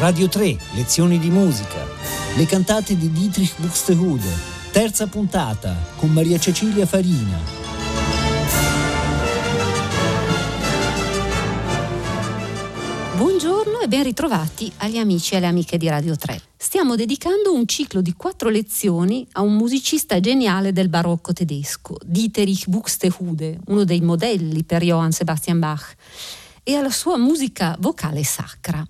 Radio 3, lezioni di musica. Le cantate di Dietrich Buxtehude. Terza puntata con Maria Cecilia Farina. Buongiorno e ben ritrovati agli amici e alle amiche di Radio 3. Stiamo dedicando un ciclo di quattro lezioni a un musicista geniale del barocco tedesco, Dietrich Buxtehude, uno dei modelli per Johann Sebastian Bach, e alla sua musica vocale sacra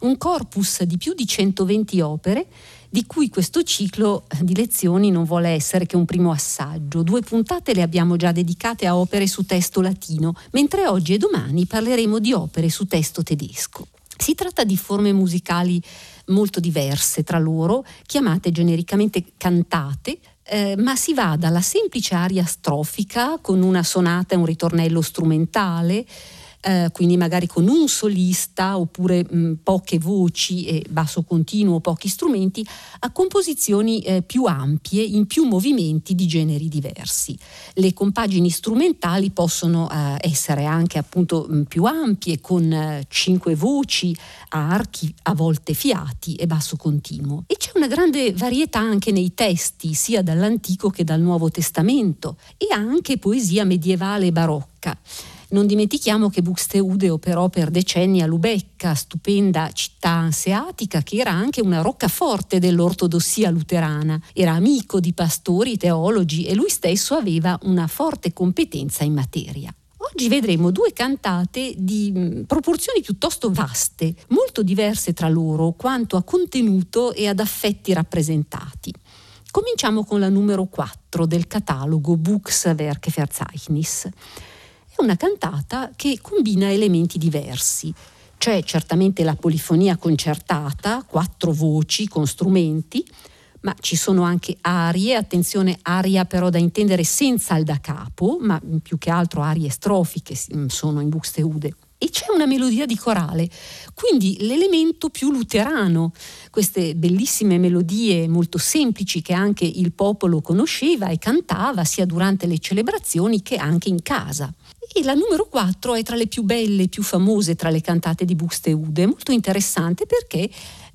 un corpus di più di 120 opere, di cui questo ciclo di lezioni non vuole essere che un primo assaggio. Due puntate le abbiamo già dedicate a opere su testo latino, mentre oggi e domani parleremo di opere su testo tedesco. Si tratta di forme musicali molto diverse tra loro, chiamate genericamente cantate, eh, ma si va dalla semplice aria strofica con una sonata e un ritornello strumentale, eh, quindi magari con un solista oppure mh, poche voci e basso continuo, pochi strumenti, a composizioni eh, più ampie in più movimenti di generi diversi. Le compagini strumentali possono eh, essere anche appunto mh, più ampie con eh, cinque voci, archi, a volte fiati e basso continuo. E c'è una grande varietà anche nei testi, sia dall'Antico che dal Nuovo Testamento, e anche poesia medievale e barocca. Non dimentichiamo che Buxtehude operò per decenni a Lubecca, stupenda città anseatica che era anche una roccaforte dell'ortodossia luterana. Era amico di pastori, teologi e lui stesso aveva una forte competenza in materia. Oggi vedremo due cantate di mm, proporzioni piuttosto vaste, molto diverse tra loro quanto a contenuto e ad affetti rappresentati. Cominciamo con la numero 4 del catalogo Buchs Werkeverzeichnis. È una cantata che combina elementi diversi. C'è certamente la polifonia concertata, quattro voci con strumenti, ma ci sono anche arie, attenzione, aria però da intendere senza il da capo, ma più che altro arie strofiche sono in Buxtehude e c'è una melodia di corale, quindi l'elemento più luterano, queste bellissime melodie molto semplici che anche il popolo conosceva e cantava sia durante le celebrazioni che anche in casa. E la numero 4 è tra le più belle più famose tra le cantate di Buxtehude, molto interessante perché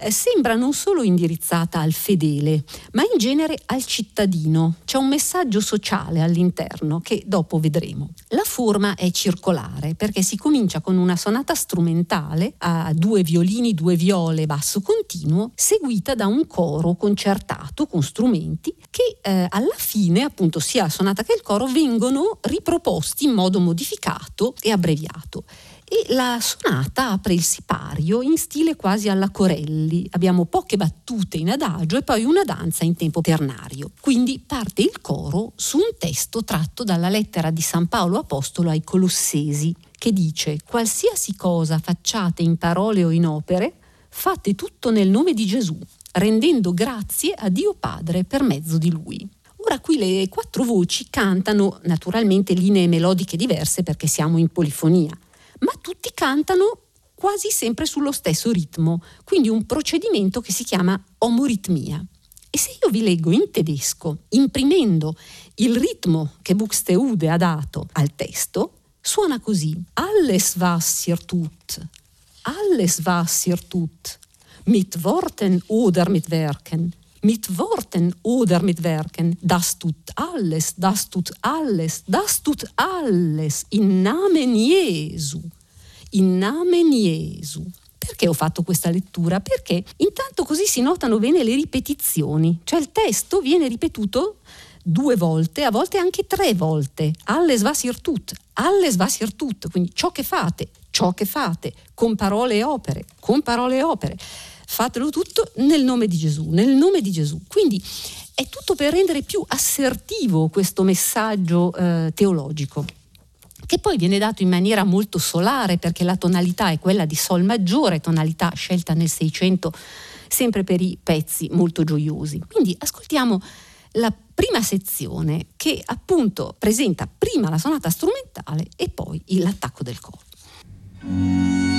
sembra non solo indirizzata al fedele, ma in genere al cittadino. C'è un messaggio sociale all'interno che dopo vedremo. La forma è circolare perché si comincia con una sonata strumentale a due violini, due viole, basso continuo, seguita da un coro concertato con strumenti che eh, alla fine, appunto, sia la sonata che il coro vengono riproposti in modo modificato e abbreviato e la sonata apre il sipario in stile quasi alla Corelli. Abbiamo poche battute in adagio e poi una danza in tempo ternario. Quindi parte il coro su un testo tratto dalla lettera di San Paolo Apostolo ai Colossesi, che dice qualsiasi cosa facciate in parole o in opere, fate tutto nel nome di Gesù, rendendo grazie a Dio Padre per mezzo di Lui. Ora qui le quattro voci cantano naturalmente linee melodiche diverse perché siamo in polifonia ma tutti cantano quasi sempre sullo stesso ritmo, quindi un procedimento che si chiama omoritmia. E se io vi leggo in tedesco, imprimendo il ritmo che Buxtehude ha dato al testo, suona così: Alles was tut, alles was tut, mit Worten oder mit Werken, mit Worten oder mit Werken, das tut alles, das tut alles, das tut alles in Namen Jesu. In Namen Jesu. Perché ho fatto questa lettura? Perché intanto così si notano bene le ripetizioni, cioè il testo viene ripetuto due volte, a volte anche tre volte. Alles was ihr tut, alles was ihr tut, quindi ciò che fate, ciò che fate, con parole e opere, con parole e opere fatelo tutto nel nome di Gesù, nel nome di Gesù. Quindi è tutto per rendere più assertivo questo messaggio eh, teologico che poi viene dato in maniera molto solare perché la tonalità è quella di Sol maggiore, tonalità scelta nel 600 sempre per i pezzi molto gioiosi. Quindi ascoltiamo la prima sezione che appunto presenta prima la sonata strumentale e poi l'attacco del coro.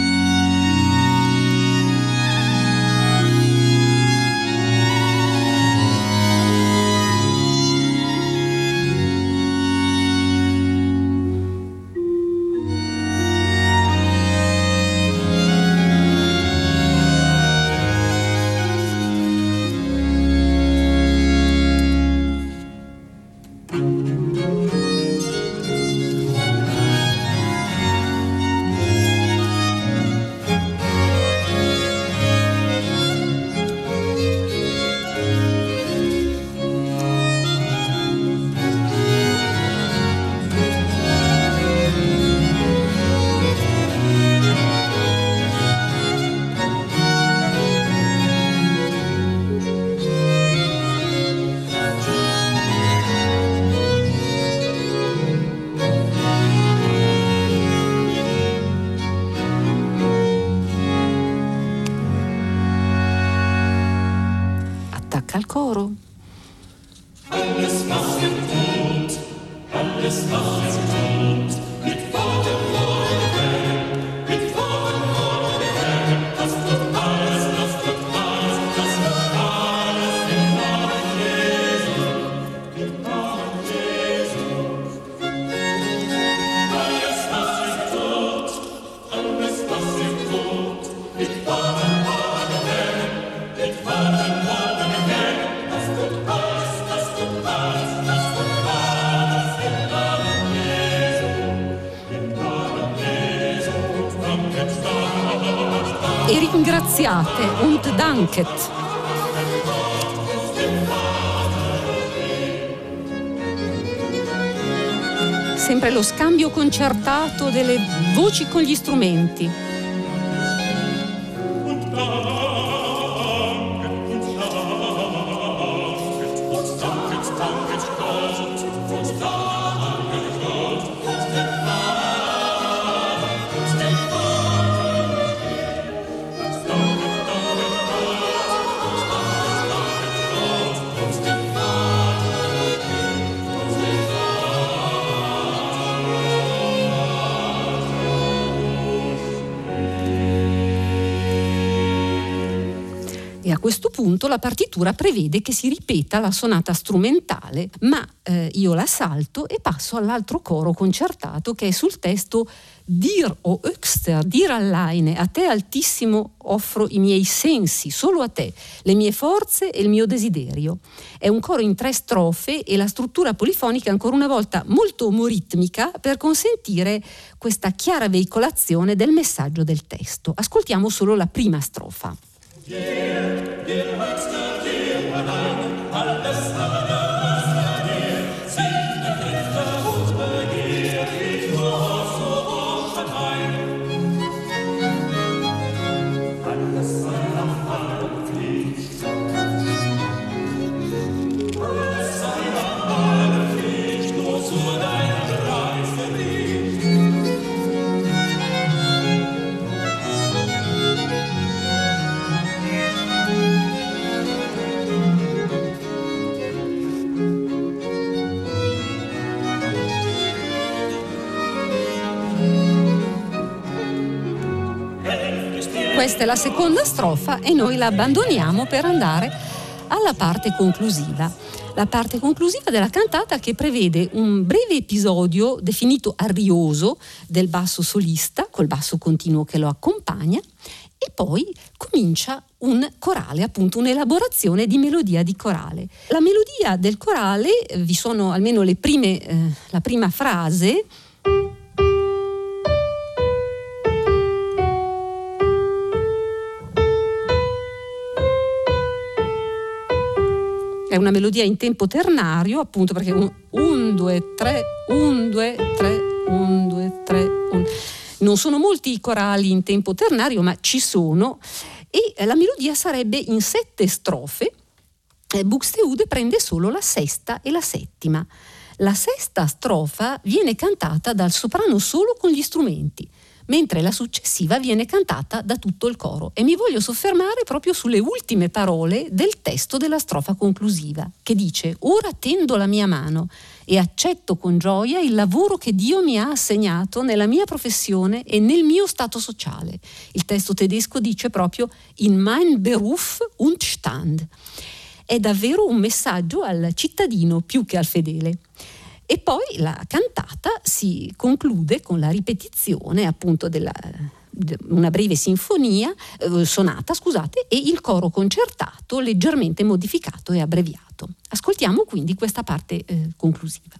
Ringraziate und danket. Sempre lo scambio concertato delle voci con gli strumenti. Questo punto la partitura prevede che si ripeta la sonata strumentale, ma eh, io la salto e passo all'altro coro concertato che è sul testo Dir o Öxter, dir alleine, a te altissimo offro i miei sensi, solo a te, le mie forze e il mio desiderio. È un coro in tre strofe e la struttura polifonica ancora una volta molto omoritmica per consentire questa chiara veicolazione del messaggio del testo. Ascoltiamo solo la prima strofa. Dir, dir höchster, È la seconda strofa e noi la abbandoniamo per andare alla parte conclusiva. La parte conclusiva della cantata che prevede un breve episodio definito arioso del basso solista, col basso continuo che lo accompagna, e poi comincia un corale, appunto un'elaborazione di melodia di corale. La melodia del corale, vi sono almeno le prime, eh, la prima frase, è una melodia in tempo ternario, appunto perché un, un due, tre, un, due, tre, un, due, tre, un. Non sono molti i corali in tempo ternario, ma ci sono. E la melodia sarebbe in sette strofe. Eh, Buxtehude prende solo la sesta e la settima. La sesta strofa viene cantata dal soprano solo con gli strumenti mentre la successiva viene cantata da tutto il coro. E mi voglio soffermare proprio sulle ultime parole del testo della strofa conclusiva, che dice Ora tendo la mia mano e accetto con gioia il lavoro che Dio mi ha assegnato nella mia professione e nel mio stato sociale. Il testo tedesco dice proprio In mein Beruf und Stand. È davvero un messaggio al cittadino più che al fedele. E poi la cantata si conclude con la ripetizione appunto della una breve sinfonia, eh, sonata, scusate, e il coro concertato leggermente modificato e abbreviato. Ascoltiamo quindi questa parte eh, conclusiva.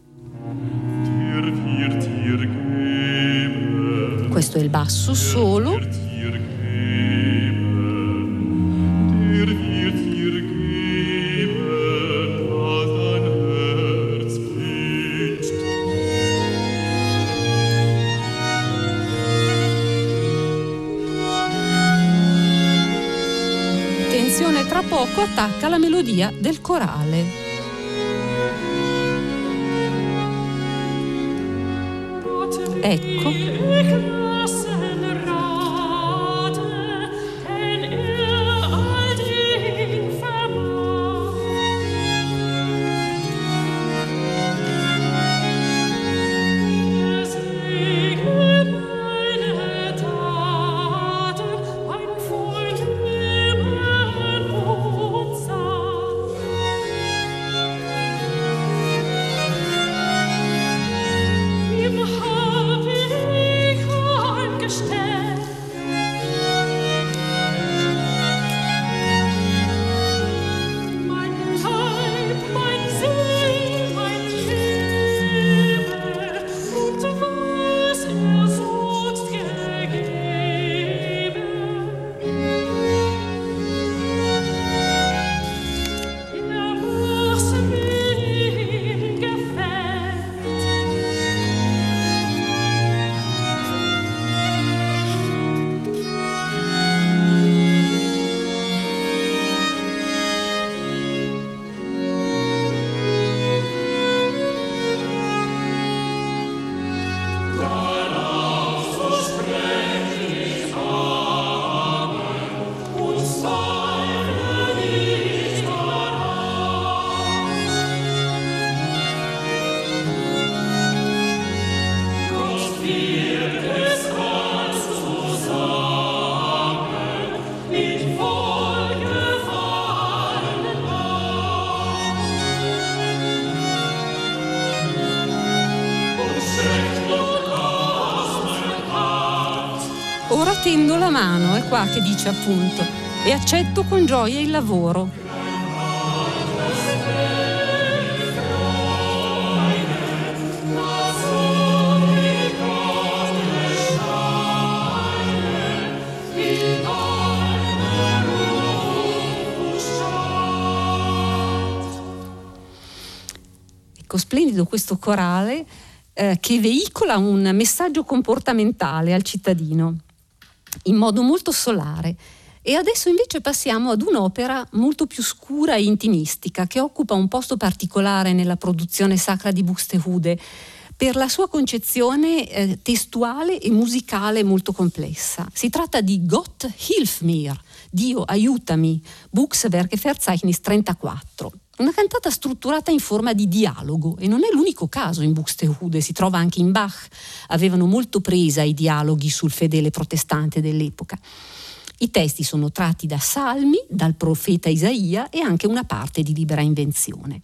Questo è il basso solo. Poco attacca la melodia del corale. Ecco. Tendo la mano, è qua che dice appunto, e accetto con gioia il lavoro. Ecco, splendido questo corale eh, che veicola un messaggio comportamentale al cittadino in modo molto solare. E adesso invece passiamo ad un'opera molto più scura e intimistica che occupa un posto particolare nella produzione sacra di Buxtehude per la sua concezione eh, testuale e musicale molto complessa. Si tratta di Gott hilf mir, Dio aiutami, Buchswerk Verzeichnis 34. Una cantata strutturata in forma di dialogo e non è l'unico caso in Buxtehude, si trova anche in Bach. Avevano molto presa i dialoghi sul fedele protestante dell'epoca. I testi sono tratti da salmi, dal profeta Isaia e anche una parte di libera invenzione.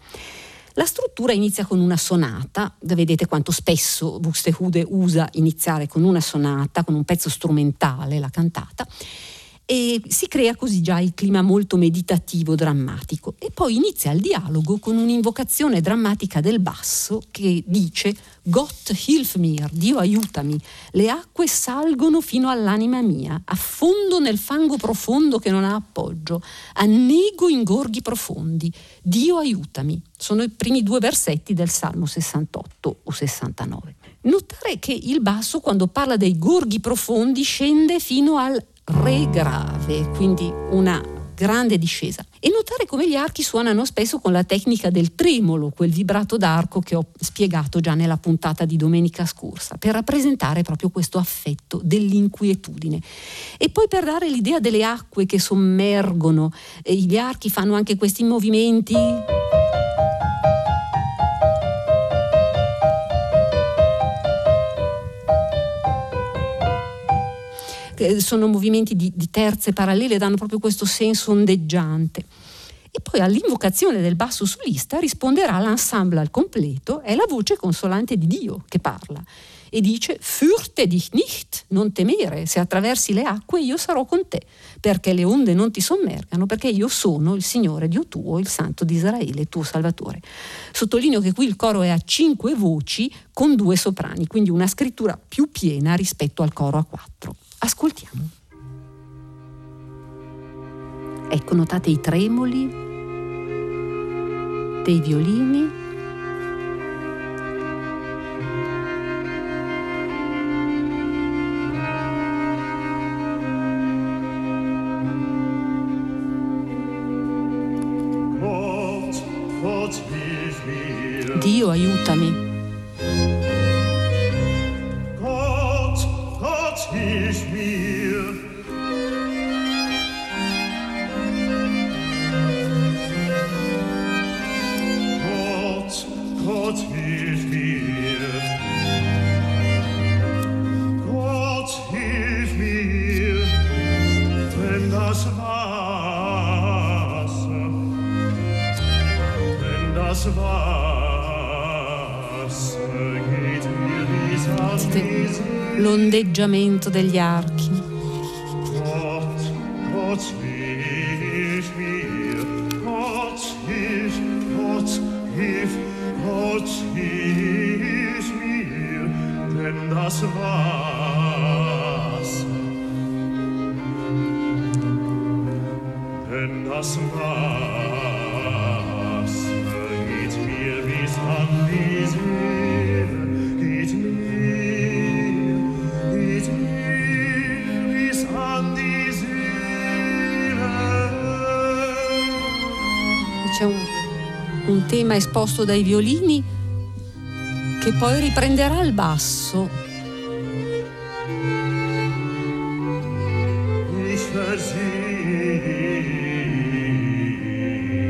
La struttura inizia con una sonata, vedete quanto spesso Buxtehude usa iniziare con una sonata, con un pezzo strumentale, la cantata, e si crea così già il clima molto meditativo, drammatico. E poi inizia il dialogo con un'invocazione drammatica del basso che dice Gott hilf mir, Dio aiutami, le acque salgono fino all'anima mia, affondo nel fango profondo che non ha appoggio, annego in gorghi profondi, Dio aiutami. Sono i primi due versetti del Salmo 68 o 69. Notare che il basso, quando parla dei gorghi profondi, scende fino al re grave, quindi una grande discesa. E notare come gli archi suonano spesso con la tecnica del tremolo, quel vibrato d'arco che ho spiegato già nella puntata di domenica scorsa, per rappresentare proprio questo affetto dell'inquietudine. E poi per dare l'idea delle acque che sommergono, gli archi fanno anche questi movimenti. Sono movimenti di, di terze parallele, danno proprio questo senso ondeggiante. E poi all'invocazione del basso solista risponderà l'ensemble al completo, è la voce consolante di Dio che parla e dice Fürte dich nicht, non temere, se attraversi le acque io sarò con te, perché le onde non ti sommergano, perché io sono il Signore Dio tuo, il Santo di Israele, tuo Salvatore. Sottolineo che qui il coro è a cinque voci con due soprani, quindi una scrittura più piena rispetto al coro a quattro. Ascoltiamo. Ecco, notate i tremoli dei violini. Dio aiutami. L'ondeggiamento degli archi. das Wasser, tema esposto dai violini che poi riprenderà il basso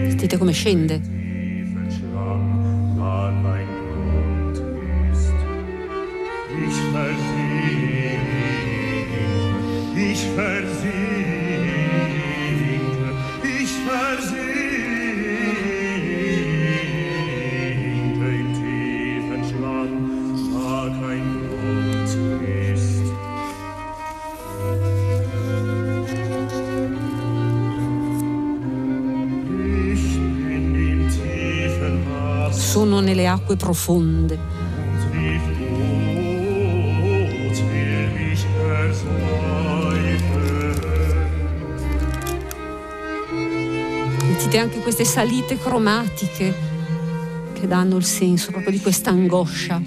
Sentite come scende. Acque profonde. Sentite anche queste salite cromatiche che danno il senso proprio di questa angoscia.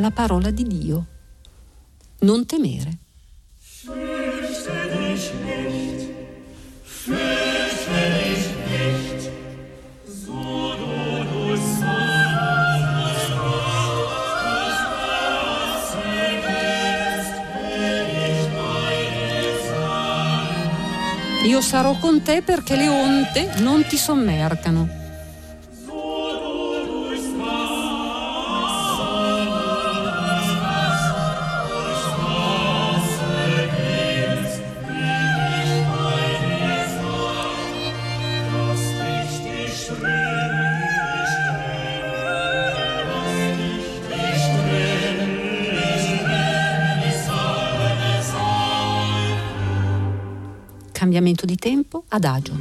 La parola di Dio. Non temere. Io sarò con te perché le onde non ti sommercano. Cambiamento di tempo, adagio.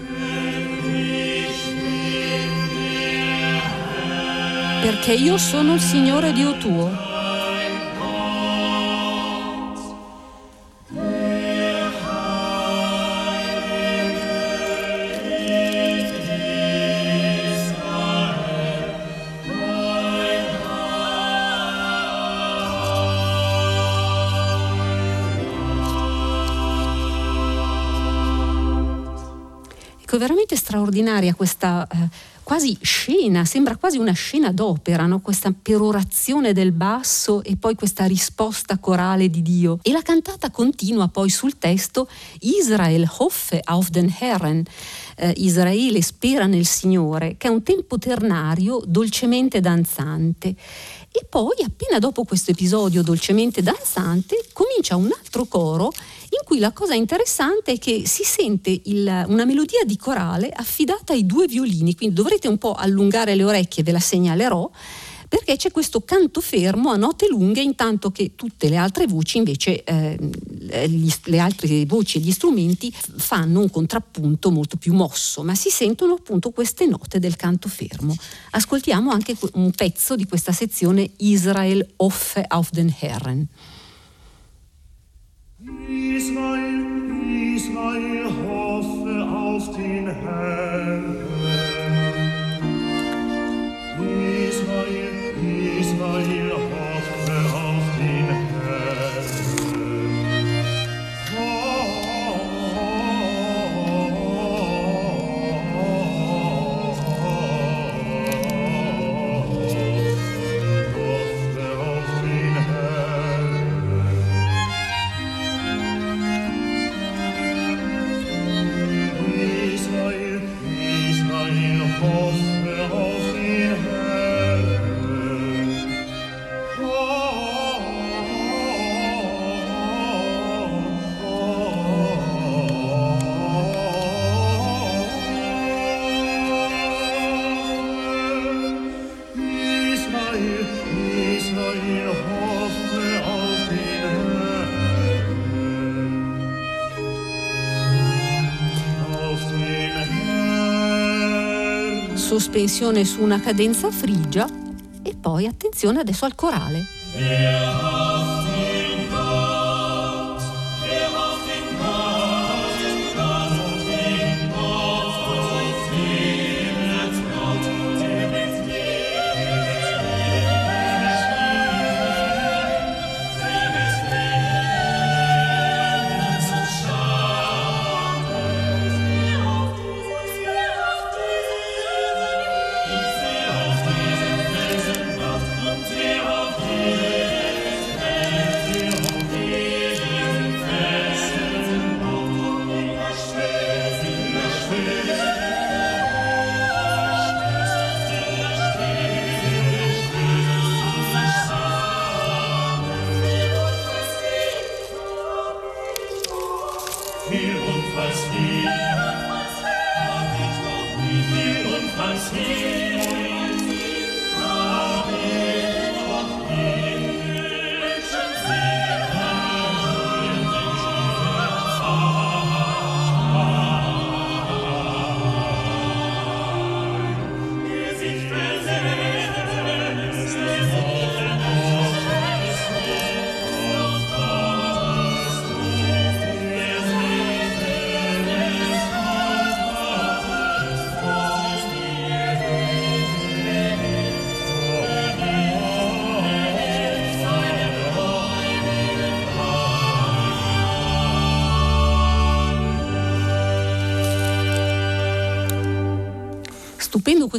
Perché io sono il Signore Dio tuo Ecco, veramente straordinaria questa eh, quasi scena, sembra quasi una scena d'opera, no? questa perorazione del basso e poi questa risposta corale di Dio. E la cantata continua poi sul testo Israel hoffe auf den Herren, eh, Israele spera nel Signore, che è un tempo ternario dolcemente danzante. E poi, appena dopo questo episodio dolcemente danzante, comincia un altro coro in cui la cosa interessante è che si sente il, una melodia di corale affidata ai due violini, quindi dovrete un po' allungare le orecchie, ve la segnalerò perché c'è questo canto fermo a note lunghe intanto che tutte le altre voci invece eh, gli, le altre voci e gli strumenti fanno un contrappunto molto più mosso ma si sentono appunto queste note del canto fermo ascoltiamo anche un pezzo di questa sezione Israel Offe auf den Herren Israel, Israel hoffe auf den Herrn. Israel sospensione su una cadenza frigia e poi attenzione adesso al corale. see.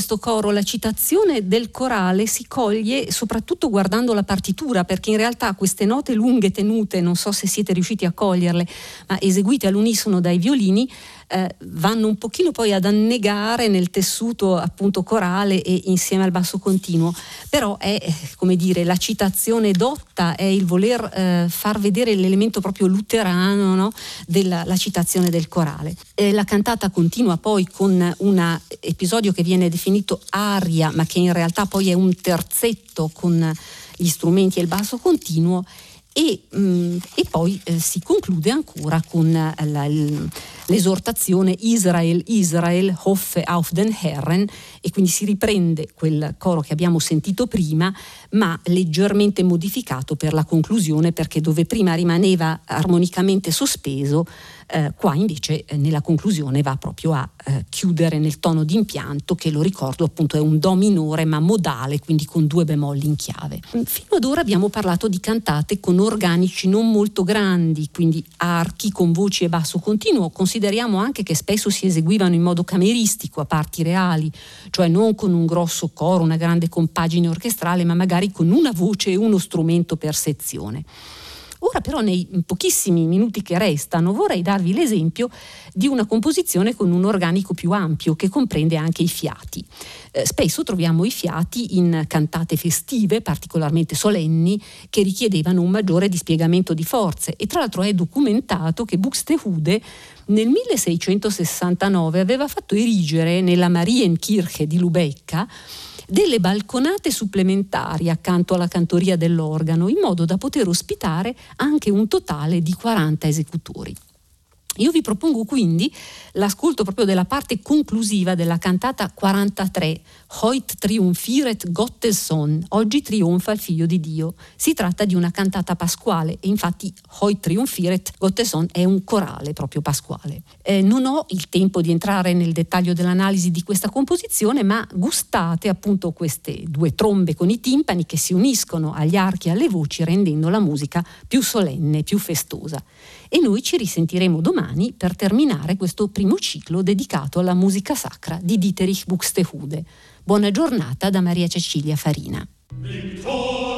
Questo coro, la citazione del corale si coglie soprattutto guardando la partitura, perché in realtà queste note lunghe tenute, non so se siete riusciti a coglierle, ma eseguite all'unisono dai violini, eh, vanno un pochino poi ad annegare nel tessuto appunto corale e insieme al basso continuo, però è come dire la citazione dotta, è il voler eh, far vedere l'elemento proprio luterano no? della citazione del corale. Eh, la cantata continua poi con un episodio che viene definito aria, ma che in realtà poi è un terzetto con gli strumenti e il basso continuo e, mh, mm, e poi eh, si conclude ancora con eh, la, il, l'esortazione Israel, Israel, hoffe auf den Herren e quindi si riprende quel coro che abbiamo sentito prima ma leggermente modificato per la conclusione perché dove prima rimaneva armonicamente sospeso eh, qua invece eh, nella conclusione va proprio a eh, chiudere nel tono di impianto che lo ricordo appunto è un do minore ma modale, quindi con due bemolli in chiave. Fino ad ora abbiamo parlato di cantate con organici non molto grandi, quindi archi con voci e basso continuo. Consideriamo anche che spesso si eseguivano in modo cameristico a parti reali, cioè non con un grosso coro, una grande compagine orchestrale, ma magari con una voce e uno strumento per sezione. Ora però nei pochissimi minuti che restano vorrei darvi l'esempio di una composizione con un organico più ampio che comprende anche i fiati. Eh, spesso troviamo i fiati in cantate festive particolarmente solenni che richiedevano un maggiore dispiegamento di forze e tra l'altro è documentato che Buxtehude nel 1669 aveva fatto erigere nella Marienkirche di Lubecca delle balconate supplementari accanto alla cantoria dell'organo, in modo da poter ospitare anche un totale di 40 esecutori. Io vi propongo quindi l'ascolto proprio della parte conclusiva della cantata 43, Heut triumphiret Gottes Sohn, oggi trionfa il figlio di Dio. Si tratta di una cantata pasquale e infatti Heut triumphiret Gottes Sohn è un corale proprio pasquale. Eh, non ho il tempo di entrare nel dettaglio dell'analisi di questa composizione, ma gustate appunto queste due trombe con i timpani che si uniscono agli archi e alle voci rendendo la musica più solenne, più festosa e noi ci risentiremo domani per terminare questo primo ciclo dedicato alla musica sacra di Dieterich Buxtehude. Buona giornata da Maria Cecilia Farina. Victoria!